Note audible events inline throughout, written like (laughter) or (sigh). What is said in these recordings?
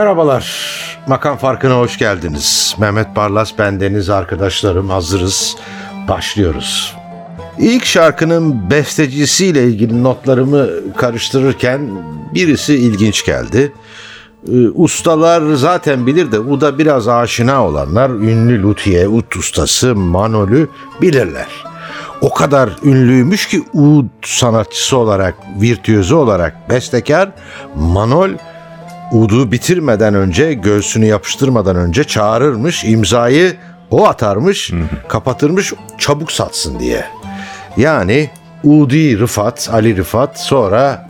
Merhabalar. Makam Farkı'na hoş geldiniz. Mehmet Barlas, bendeniz arkadaşlarım hazırız. Başlıyoruz. İlk şarkının bestecisiyle ilgili notlarımı karıştırırken birisi ilginç geldi. Ee, Ustalar zaten bilir de Uda biraz aşina olanlar ünlü luthiye, ut ustası Manol'ü bilirler. O kadar ünlüymüş ki ud sanatçısı olarak, virtüözü olarak bestekar Manol Udu bitirmeden önce göğsünü yapıştırmadan önce çağırırmış imzayı o atarmış kapatırmış çabuk satsın diye. Yani Udi Rıfat, Ali Rıfat sonra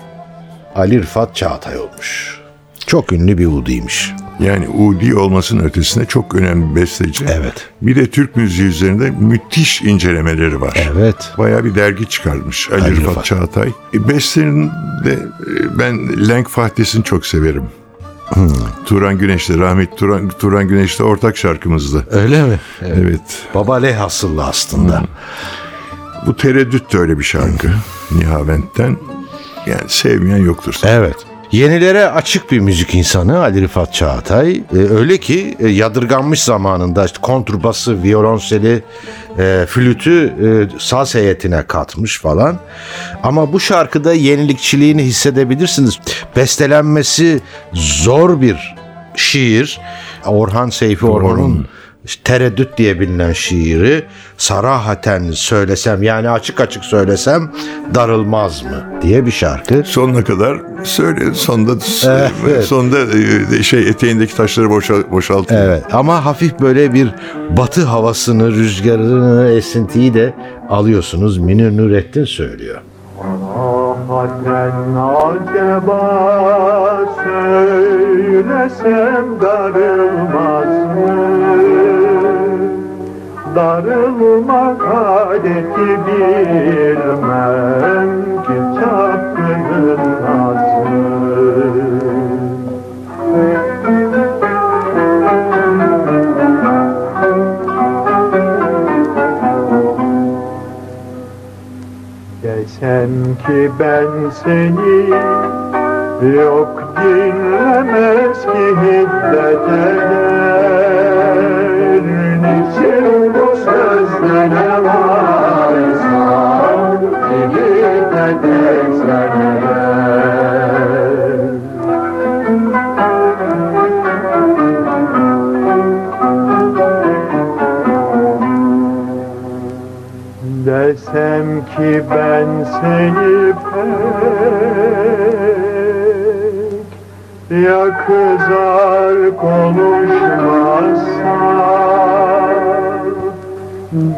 Ali Rıfat Çağatay olmuş. Çok ünlü bir Udi'ymiş. Yani Udi olmasının ötesinde çok önemli bir besteci. Evet. Bir de Türk müziği üzerinde müthiş incelemeleri var. Evet. Bayağı bir dergi çıkarmış Ali, Ali Rıfat, Rıfat. Çağatay. E, Bestenin de e, ben Lenk Fahdes'ini çok severim. Hmm. Turan Güneş'le, rahmetli Turan, Turan Güneş'le ortak şarkımızdı. Öyle mi? Evet. Evet. Baba Leh asıllı aslında. Bu Tereddüt de öyle bir şarkı. Nihavent'ten. Yani sevmeyen yoktur. Evet. Yenilere açık bir müzik insanı Ali Rıfat Çağatay. Ee, öyle ki e, yadırganmış zamanında işte kontrbası, violonseli, e, flütü e, saz heyetine katmış falan. Ama bu şarkıda yenilikçiliğini hissedebilirsiniz. Bestelenmesi zor bir şiir. Orhan Seyfi Orhan'ın Tereddüt diye bilinen şiiri sarahaten söylesem yani açık açık söylesem darılmaz mı diye bir şarkı. Sonuna kadar söyle. Sonda (laughs) Evet. sonda e, şey eteğindeki taşları boşal, boşaltıyor. Evet ama hafif böyle bir batı havasını, rüzgarını, esintiyi de alıyorsunuz. Münir Nurettin söylüyor. Hakikaten acaba söylesem darılmaz mı? Darılmak adeti bilmem ki çapkının nazlı. Desem ki ben seni yok dinlemez ki hiddet eder Niçin bu sözde ne eğer Desem ki ben seni pek Ya konuşmazsan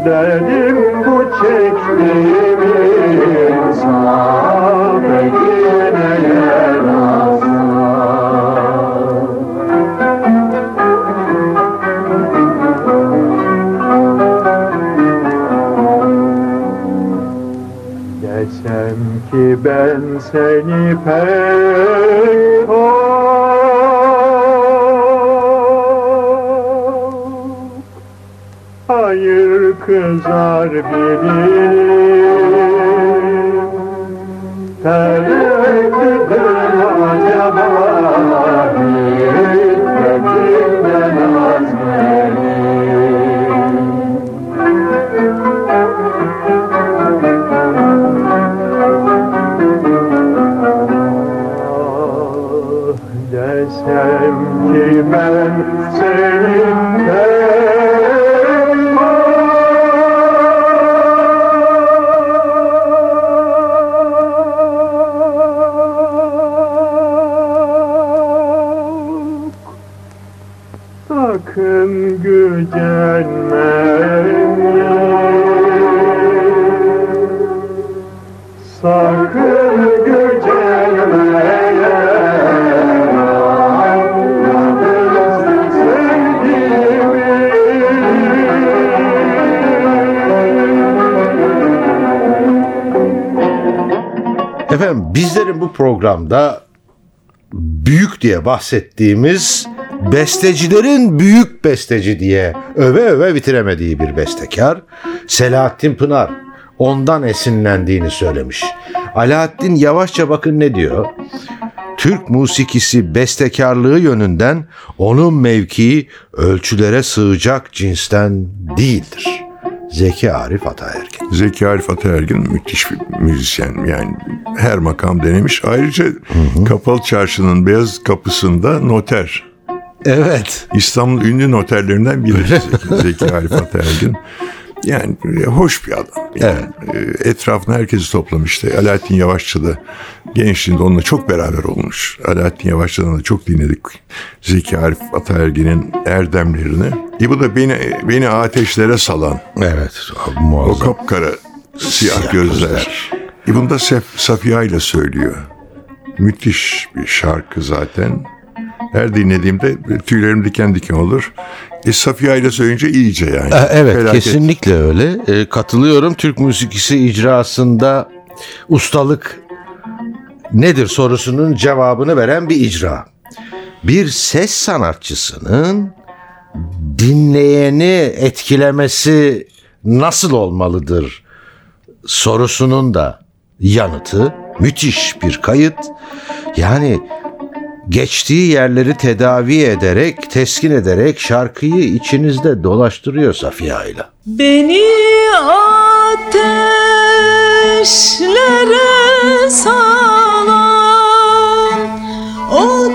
Dedim bu çektiğim insan Yine yaramaz. Desem ki ben seni pek çok Hayır kızar bilirim Tereddüdüm acaba Hiddetimden az benim Ah, Desem ki ben seninle sakın gücenme Sakın gücenme Efendim bizlerin bu programda büyük diye bahsettiğimiz bestecilerin büyük besteci diye öve öve bitiremediği bir bestekar Selahattin Pınar ondan esinlendiğini söylemiş. Alaaddin yavaşça bakın ne diyor? Türk musikisi bestekarlığı yönünden onun mevkii ölçülere sığacak cinsten değildir. Zeki Arif Ataerkin. Zeki Arif Ataergin müthiş bir müzisyen. Yani her makam denemiş. Ayrıca Kapalı Çarşı'nın beyaz kapısında noter. Evet. İstanbul ünlü noterlerinden biri Zeki, Arif Ataergin. Yani e, hoş bir adam. Yani, e, Etrafına herkesi toplamıştı. Alaaddin Yavaşçı da gençliğinde onunla çok beraber olmuş. Alaaddin Yavaşçı'dan da çok dinledik. Zeki Arif Ataergin'in erdemlerini. E bu da beni beni ateşlere salan. Evet. O Muazzam. kapkara siyah, Siyah gözler. gözler. E bunu da Sef, Safiye ile söylüyor. Müthiş bir şarkı zaten. Her dinlediğimde tüylerim diken diken olur. E Safiye ile söyleyince iyice yani. E, Evet Felaket. kesinlikle öyle. E, katılıyorum. Türk musikisi icrasında ustalık nedir sorusunun cevabını veren bir icra. Bir ses sanatçısının dinleyeni etkilemesi nasıl olmalıdır sorusunun da yanıtı müthiş bir kayıt. Yani geçtiği yerleri tedavi ederek, teskin ederek şarkıyı içinizde dolaştırıyor Safiye ile. Beni ateşlere salan o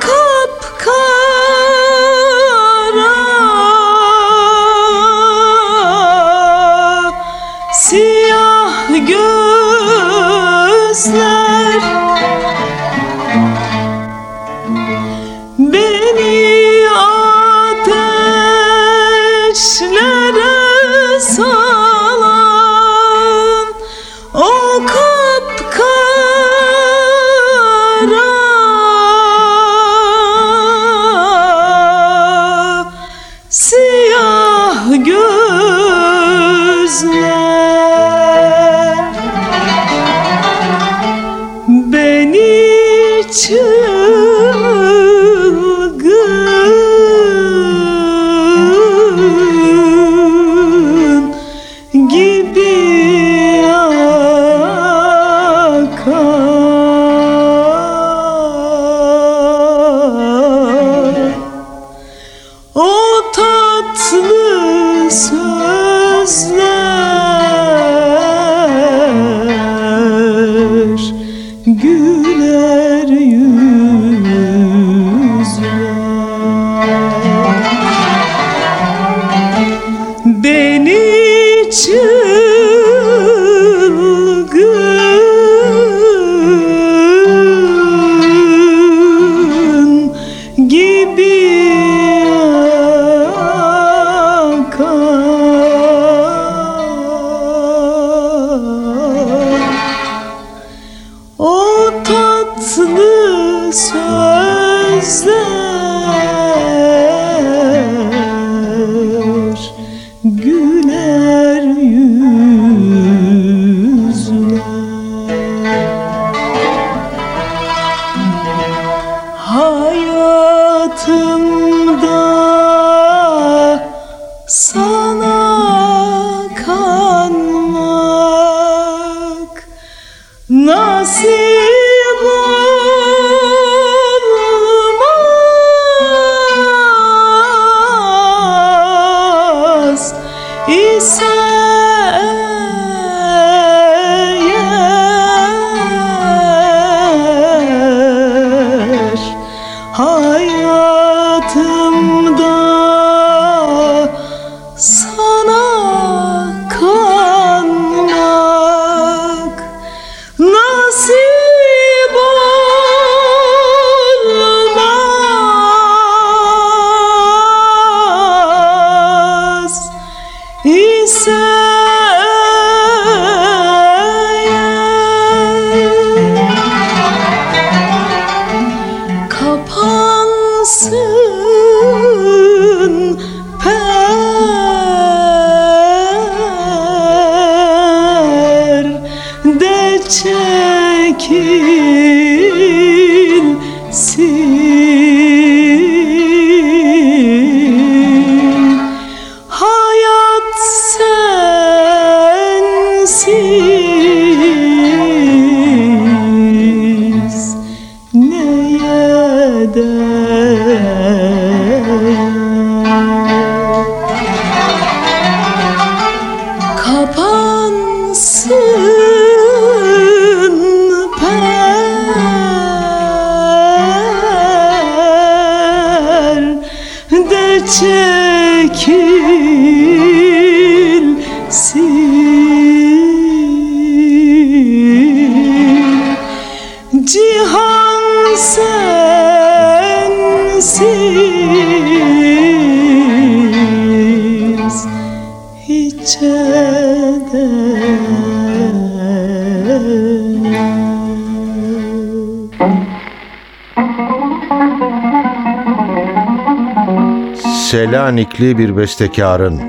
Selanikli bir bestekarın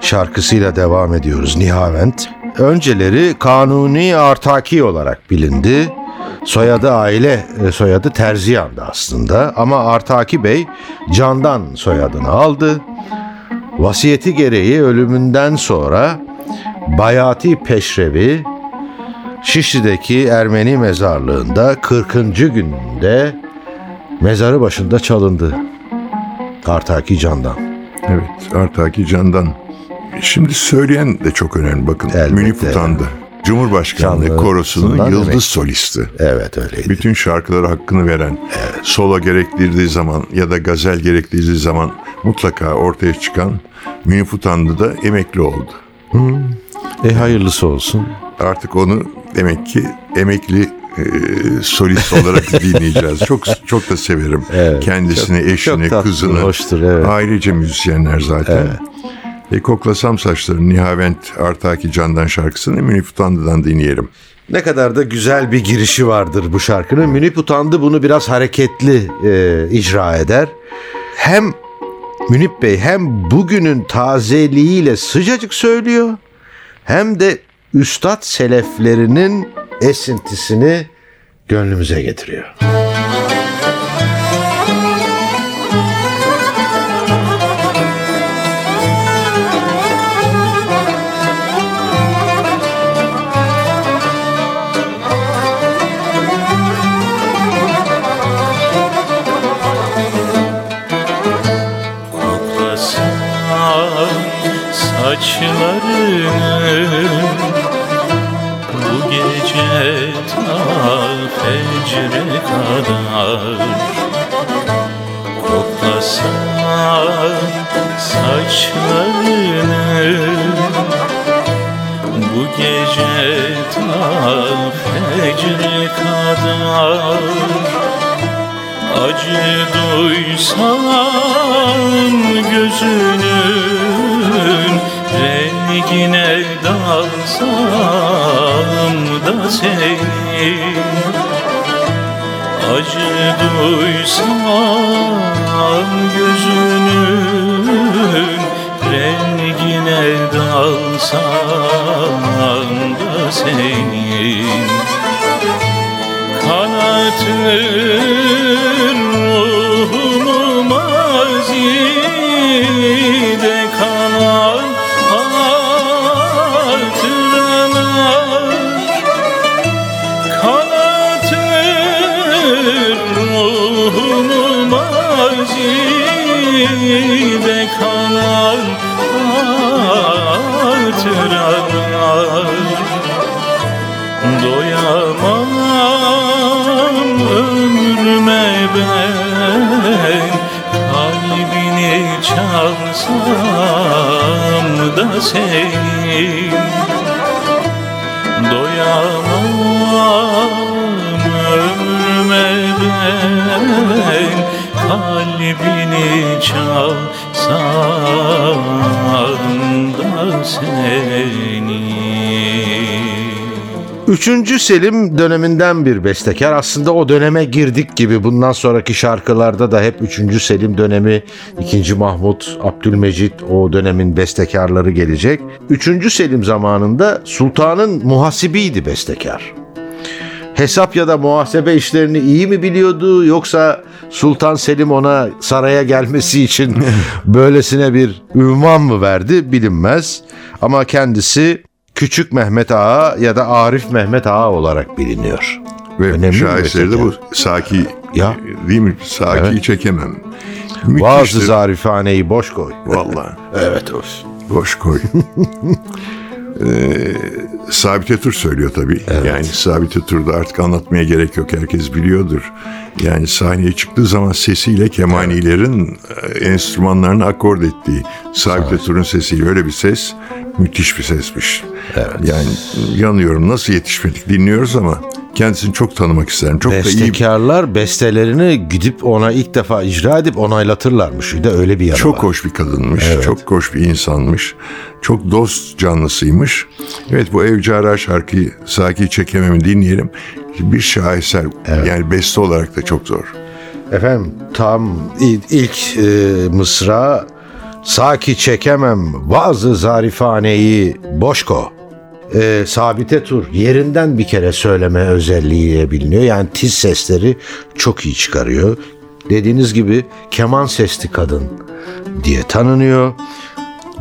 şarkısıyla devam ediyoruz Nihavent. Önceleri Kanuni Artaki olarak bilindi. Soyadı aile e, soyadı Terziyan'dı aslında ama Artaki Bey Candan soyadını aldı. Vasiyeti gereği ölümünden sonra Bayati Peşrevi Şişli'deki Ermeni mezarlığında 40. günde mezarı başında çalındı. Artaki Candan. Evet, Artaki Candan. Şimdi söyleyen de çok önemli. Bakın Elbette. Münif Utandı. Cumhurbaşkanlığı Canlı korosunun yıldız demek. solisti. Evet öyleydi. Bütün şarkılara hakkını veren, solo gerektirdiği zaman ya da gazel gerektirdiği zaman mutlaka ortaya çıkan Münif Utandı da emekli oldu. E hayırlısı olsun. Artık onu demek ki emekli e, solist olarak (laughs) dinleyeceğiz. Çok çok da severim. Kendisini, eşini, çok tatlı, kızını. hoştur, evet. Ailece müzisyenler zaten. E koklasam saçlarını Nihavent Artaki Candan şarkısını Münif Utandı'dan dinleyelim. Ne kadar da güzel bir girişi vardır bu şarkının. Münip Utandı bunu biraz hareketli e, icra eder. Hem Münip Bey hem bugünün tazeliğiyle sıcacık söylüyor hem de üstad seleflerinin esintisini gönlümüze getiriyor. Fecre kadar Koklasam saçlarını Bu gece ta fecre kadar Acı duysam gözünün Rengine dalsam da senin Acı duysam gözünün Rengine dalsam da senin. Kanatır çalsam da senin. Doyamam ömrüme ben. Kalbini çalsam da senin Üçüncü Selim döneminden bir bestekar. Aslında o döneme girdik gibi. Bundan sonraki şarkılarda da hep 3. Selim dönemi, 2. Mahmut, Abdülmecit o dönemin bestekarları gelecek. 3. Selim zamanında sultanın muhasibiydi bestekar. Hesap ya da muhasebe işlerini iyi mi biliyordu yoksa Sultan Selim ona saraya gelmesi için (laughs) böylesine bir ünvan mı verdi bilinmez. Ama kendisi Küçük Mehmet Ağa ya da Arif Mehmet Ağa olarak biliniyor. Ve Önemli şaheseri de bu. Saki Ya. değil mi? Saki'yi Evet. çekemem. Bazı Müthiştir. zarifaneyi boş koy. Vallahi Evet hoş. boş koy. (laughs) Sabit Tur söylüyor tabii. Yani Sabit Tur'da artık anlatmaya gerek yok. Herkes biliyordur. Yani sahneye çıktığı zaman sesiyle kemanilerin e, enstrümanlarını akord ettiği. Sabit Tur'un sesiyle öyle bir ses müthiş bir sesmiş. Yani yanıyorum nasıl yetişmedik dinliyoruz ama kendisini çok tanımak isterim. Çok da iyi Bestekarlar bestelerini gidip ona ilk defa icra edip onaylatırlarmış. Bir de öyle bir yanı Çok var. hoş bir kadınmış. Çok hoş bir insanmış. Çok dost canlısıymış. Evet bu Evcara şarkıyı Saki Çekemem'i dinleyelim. Bir şaheser. Yani beste olarak da çok zor. Efendim tam il- ilk e, mısra Saki çekemem vazı zarifaneyi boşko. E, sabite tur yerinden bir kere söyleme özelliğiyle biliniyor. Yani tiz sesleri çok iyi çıkarıyor. Dediğiniz gibi keman sesli kadın diye tanınıyor.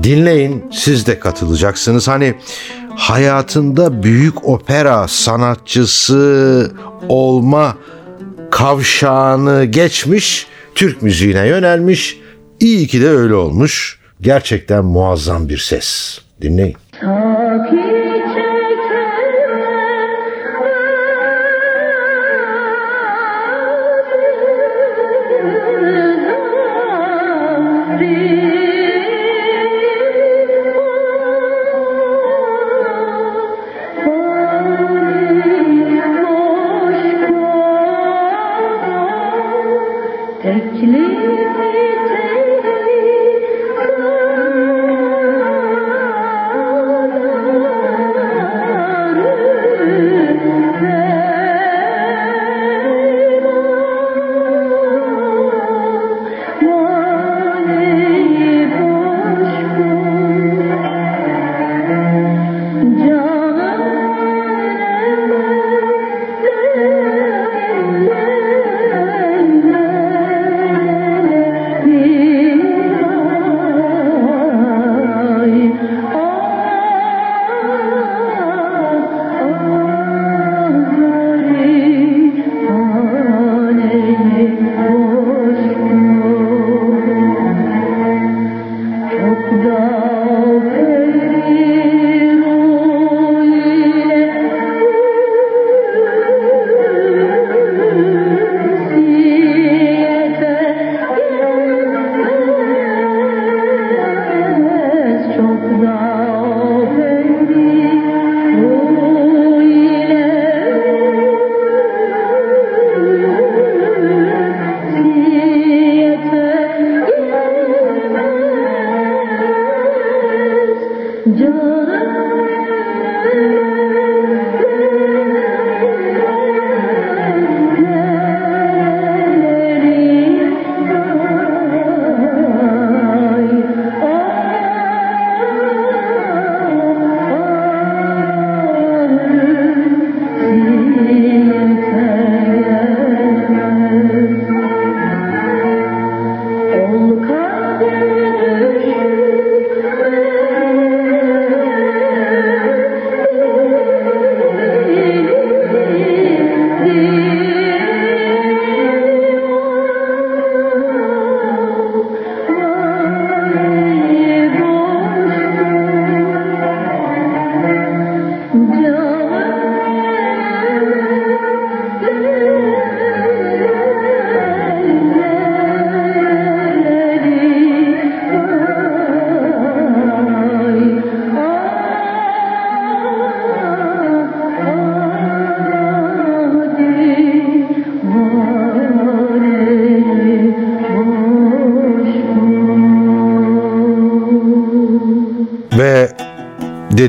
Dinleyin siz de katılacaksınız. Hani hayatında büyük opera sanatçısı olma kavşağını geçmiş, Türk müziğine yönelmiş. İyi ki de öyle olmuş. Gerçekten muazzam bir ses. Dinleyin. Ve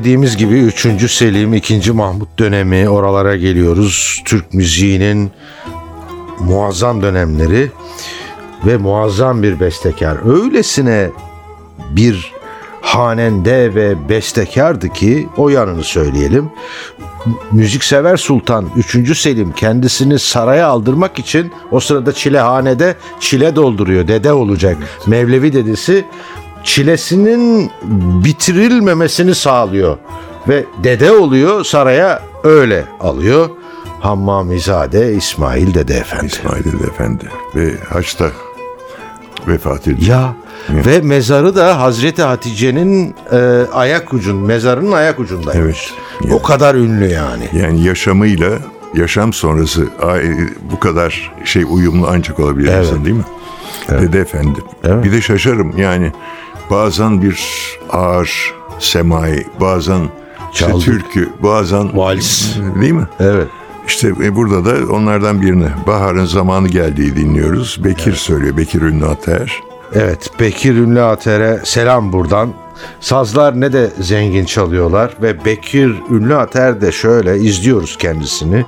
dediğimiz gibi 3. Selim, 2. Mahmut dönemi oralara geliyoruz. Türk müziğinin muazzam dönemleri ve muazzam bir bestekar. Öylesine bir hanende ve bestekardı ki o yanını söyleyelim. Müziksever Sultan 3. Selim kendisini saraya aldırmak için o sırada çilehanede çile dolduruyor. Dede olacak. Mevlevi dedesi çilesinin bitirilmemesini sağlıyor. Ve dede oluyor saraya öyle alıyor. Hammamizade İsmail Dede Efendi. İsmail Dede Efendi ve Haç'ta vefat ediyor. Ya Ve mezarı da Hazreti Hatice'nin e, ayak ucun, mezarının ayak ucundaymış. Evet. O kadar ünlü yani. Yani yaşamıyla yaşam sonrası ay- bu kadar şey uyumlu ancak olabilir Evet. insan değil mi? Dede efendi. Evet. Bir de şaşarım yani bazen bir ağır semai, bazen işte Çaldık. türkü, bazen Vals. Değil mi? Evet. İşte e, burada da onlardan birini Bahar'ın zamanı geldiği dinliyoruz. Bekir söylüyor. Bekir Ünlü Ataer. Evet, Bekir Ünlü Ater'e selam buradan. Sazlar ne de zengin çalıyorlar ve Bekir Ünlü Ater de şöyle izliyoruz kendisini.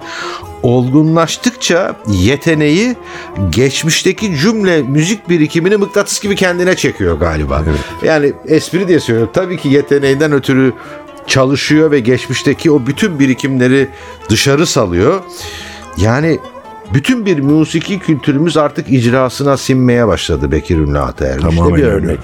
Olgunlaştıkça yeteneği geçmişteki cümle müzik birikimini mıknatıs gibi kendine çekiyor galiba. Yani espri diye söylüyorum. Tabii ki yeteneğinden ötürü çalışıyor ve geçmişteki o bütün birikimleri dışarı salıyor. Yani bütün bir musiki kültürümüz artık icrasına sinmeye başladı Bekir Ünlü Ataer. İşte Tamamen bir öyle. örnek.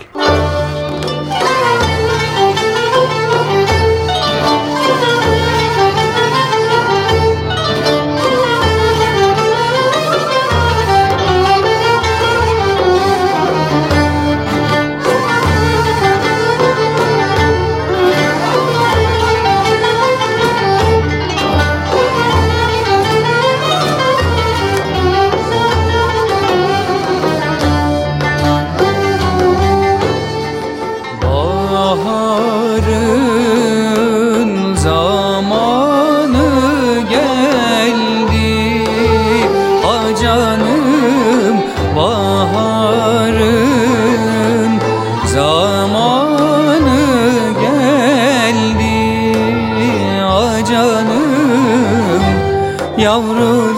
Yavru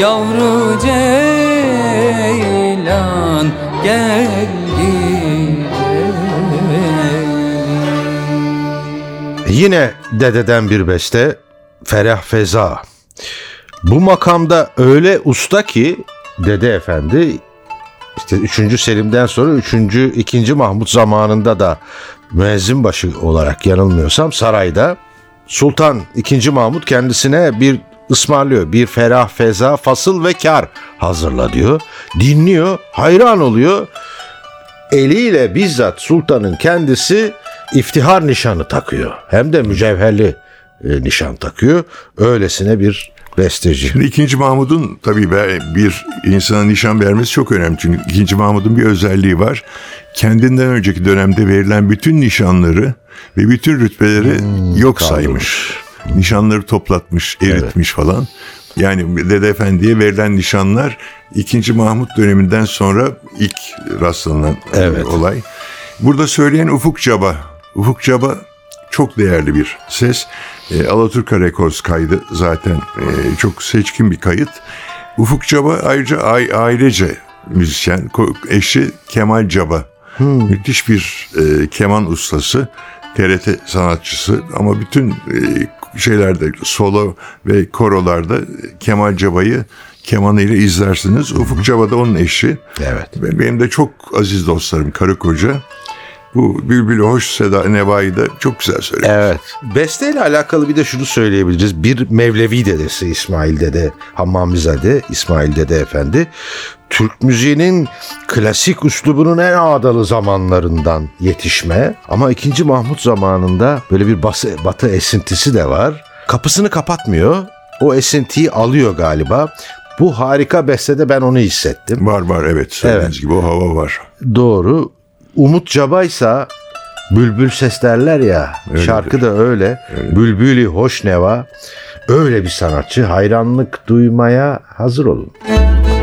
Yavru Ceylan gel Yine dededen bir beste Ferah Feza. Bu makamda öyle usta ki Dede Efendi işte 3. Selim'den sonra 3. 2. Mahmut zamanında da müezzin başı olarak yanılmıyorsam sarayda Sultan 2. Mahmut kendisine bir ısmarlıyor. Bir ferah feza fasıl ve kar hazırla diyor. Dinliyor, hayran oluyor. Eliyle bizzat sultanın kendisi iftihar nişanı takıyor. Hem de mücevherli e, nişan takıyor. Öylesine bir Besteci. Şimdi ikinci Mahmud'un tabii bir insana nişan vermesi çok önemli. Çünkü ikinci Mahmud'un bir özelliği var. Kendinden önceki dönemde verilen bütün nişanları ve bütün rütbeleri yok saymış. Nişanları toplatmış, eritmiş falan. Yani Dede Efendi'ye verilen nişanlar ikinci Mahmud döneminden sonra ilk rastlanan e, Evet. olay. Burada söyleyen Ufuk Caba. Ufuk Caba çok değerli bir ses. E, Alaturka Records kaydı zaten e, çok seçkin bir kayıt. Ufuk Caba ayrıca ai- ailece müzisyen. Eşi Kemal Caba. Müthiş bir e, keman ustası. TRT sanatçısı ama bütün e, şeylerde solo ve korolarda Kemal Caba'yı kemanıyla izlersiniz. Ufuk Caba da onun eşi. Evet. Ve Benim de çok aziz dostlarım karı koca. Bu Bülbül Hoş Seda Neva'yı da çok güzel söylüyor. Evet. Besteyle alakalı bir de şunu söyleyebiliriz. Bir Mevlevi dedesi İsmail Dede, Hammamizade İsmail Dede Efendi. Türk müziğinin klasik üslubunun en ağdalı zamanlarından yetişme. Ama 2. Mahmut zamanında böyle bir bası, batı esintisi de var. Kapısını kapatmıyor. O esintiyi alıyor galiba. Bu harika bestede ben onu hissettim. Var var evet söylediğiniz Evet. gibi o hava var. Doğru. Umut Cabaysa bülbül ses derler ya. Şarkı da öyle. Bülbülü hoş neva. Öyle bir sanatçı. Hayranlık duymaya hazır olun. Bülbülü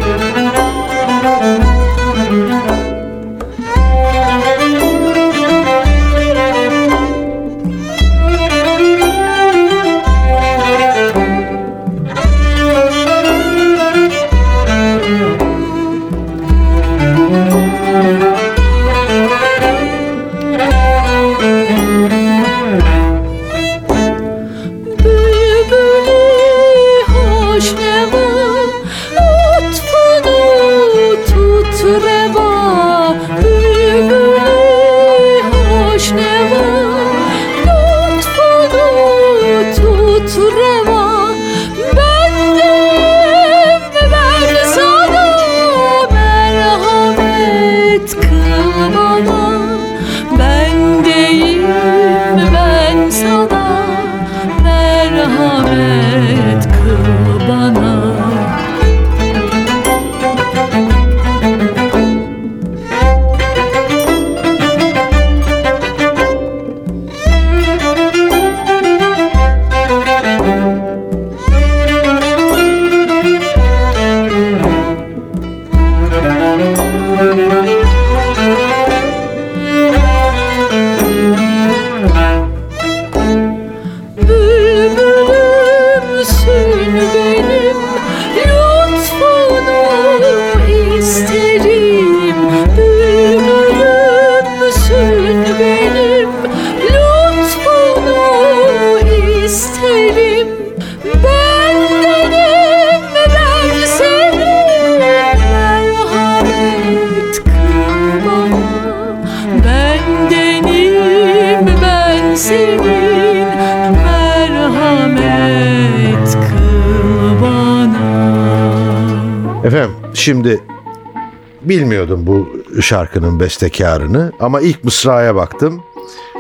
bilmiyordum bu şarkının bestekarını ama ilk mısraya baktım.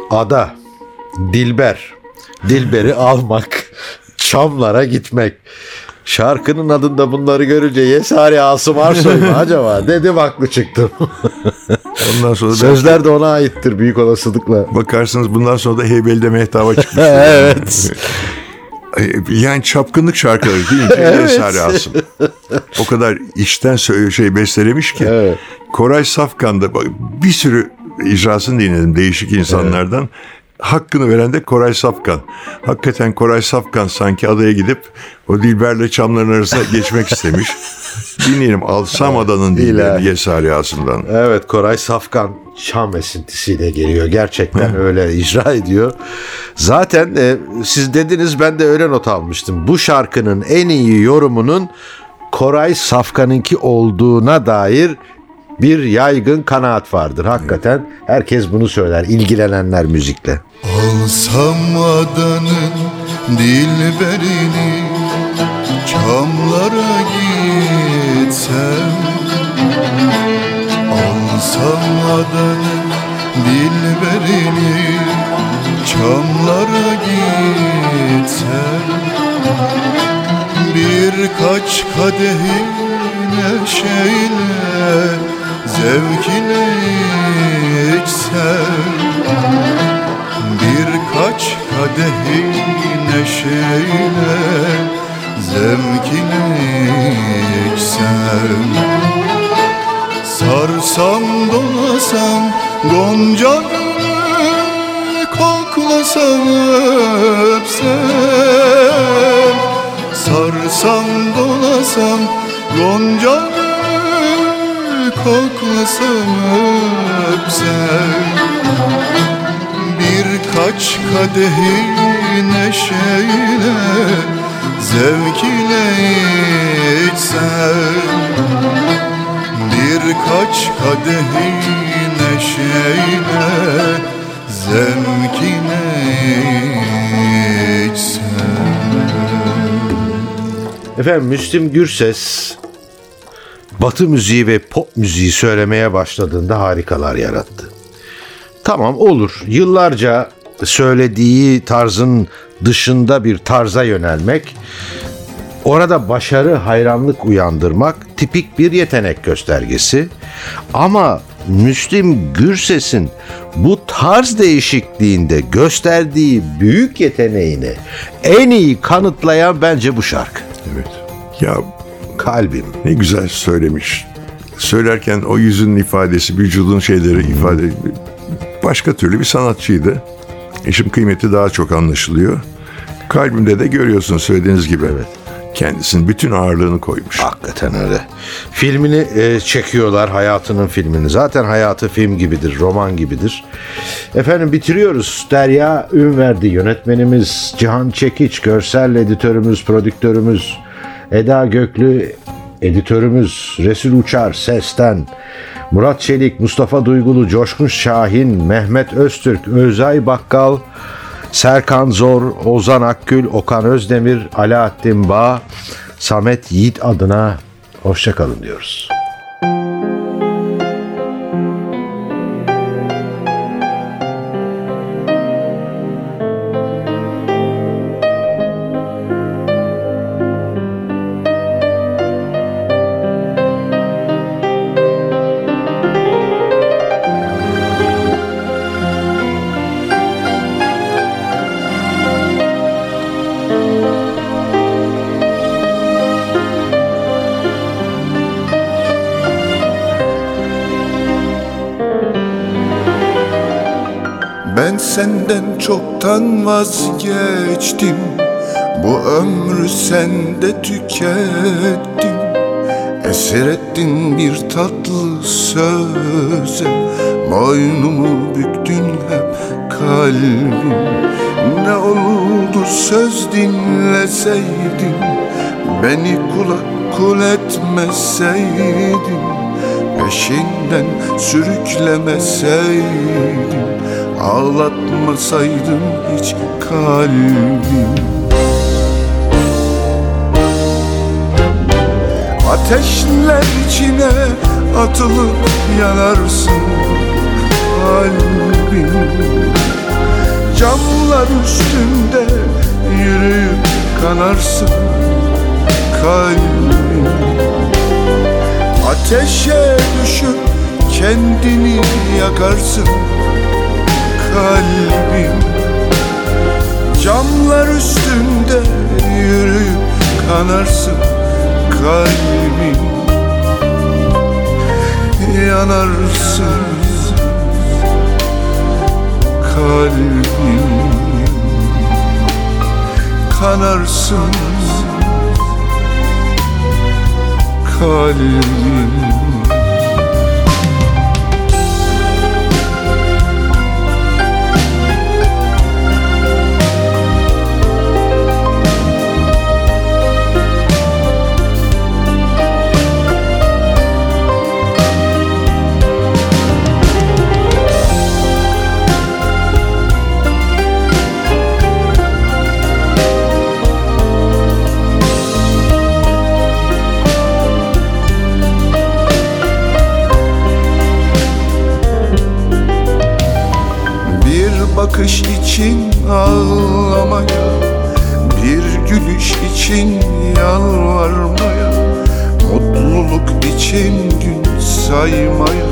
Ada, Dilber, Dilber'i (laughs) almak, Çamlara gitmek. Şarkının adında bunları görünce Yesari Asım Arsoy mu (laughs) acaba dedim haklı çıktım. (laughs) Ondan sonra Sözler de ona aittir büyük olasılıkla. bakarsınız bundan sonra da Heybeli'de mehtaba çıkmış. evet. Yani çapkınlık şarkıları deyince evet. Esari Asım. O kadar içten söyle şey bestelemiş ki. Evet. Koray Safkan'da bir sürü icrasını dinledim değişik insanlardan. Hakkını veren de Koray Safkan. Hakikaten Koray Safkan sanki adaya gidip o Dilber'le çamların arasına geçmek istemiş. (laughs) Dinleyelim Alsam Adanın Dilberini İlahi. Yesari Asım'dan. Evet Koray Safkan Şam esintisiyle geliyor. Gerçekten öyle icra ediyor. Zaten e, siz dediniz ben de öyle not almıştım. Bu şarkının en iyi yorumunun Koray Safkan'ınki olduğuna dair bir yaygın kanaat vardır. Hakikaten herkes bunu söyler. ilgilenenler müzikle. Alsam adanın dilberini Çamlara gitsem Alsam adanın dilberini Çamlara gitsem Birkaç kadehi neşeyle Zevkine içsem kadehi neşeyle Zevk ile içsem Birkaç kadehi neşeyle Zevkine içsem Efendim Müslüm Gürses Batı müziği ve pop müziği söylemeye başladığında harikalar yarattı. Tamam olur. Yıllarca söylediği tarzın dışında bir tarza yönelmek, orada başarı, hayranlık uyandırmak tipik bir yetenek göstergesi. Ama Müslüm Gürses'in bu tarz değişikliğinde gösterdiği büyük yeteneğini en iyi kanıtlayan bence bu şarkı. Evet. Ya Kalbim. ne güzel söylemiş. Söylerken o yüzünün ifadesi, vücudun şeyleri ifade başka türlü bir sanatçıydı. Eşim kıymeti daha çok anlaşılıyor. Kalbimde de görüyorsun söylediğiniz gibi. Evet. Kendisinin bütün ağırlığını koymuş. Hakikaten öyle. Filmini e, çekiyorlar hayatının filmini. Zaten hayatı film gibidir, roman gibidir. Efendim bitiriyoruz. Derya Ünverdi yönetmenimiz, Cihan Çekiç görsel editörümüz, prodüktörümüz, Eda Göklü editörümüz, Resul Uçar sesten, Murat Çelik, Mustafa Duygulu, Coşkun Şahin, Mehmet Öztürk, Özay Bakkal, Serkan Zor, Ozan Akgül, Okan Özdemir, Alaaddin Bağ, Samet Yiğit adına hoşçakalın diyoruz. Çoktan vazgeçtim. Bu ömrü sende tükettim. Esir ettin bir tatlı söze. Boynumu büktün hep kalbim. Ne olurdu söz dinleseydin Beni kulak kul etmeseydin. Peşinden sürüklemeseydin Ağlatmasaydın hiç kalbim. Ateşler içine atılıp yanarsın kalbim. Camlar üstünde yürüyüp kanarsın kalbim. Ateşe düşüp kendini yakarsın kalbim. Camlar üstünde yürüyüp kanarsın kalbim. Yanarsın kalbim. Kanarsın kalbim bakış için ağlamaya Bir gülüş için yalvarmaya Mutluluk için gün saymaya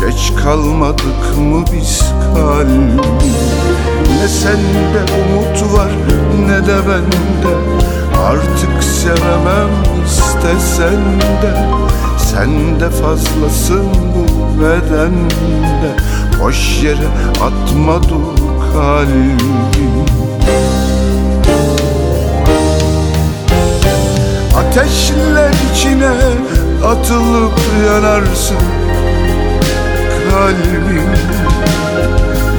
Geç kalmadık mı biz kalbim Ne sende umut var ne de bende. Artık sevemem istesen de Sen de fazlasın bu bedende Boş yere atma dur kalbim. Ateşler içine atılıp yanarsın kalbim.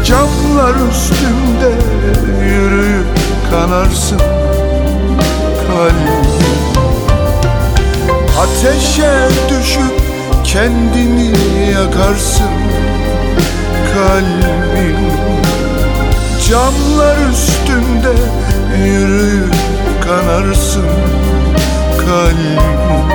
Camlar üstünde yürüyüp kanarsın kalbim. Ateşe düşüp kendini yakarsın kalbim. Camlar üstünde yürüyüp kanarsın kalbim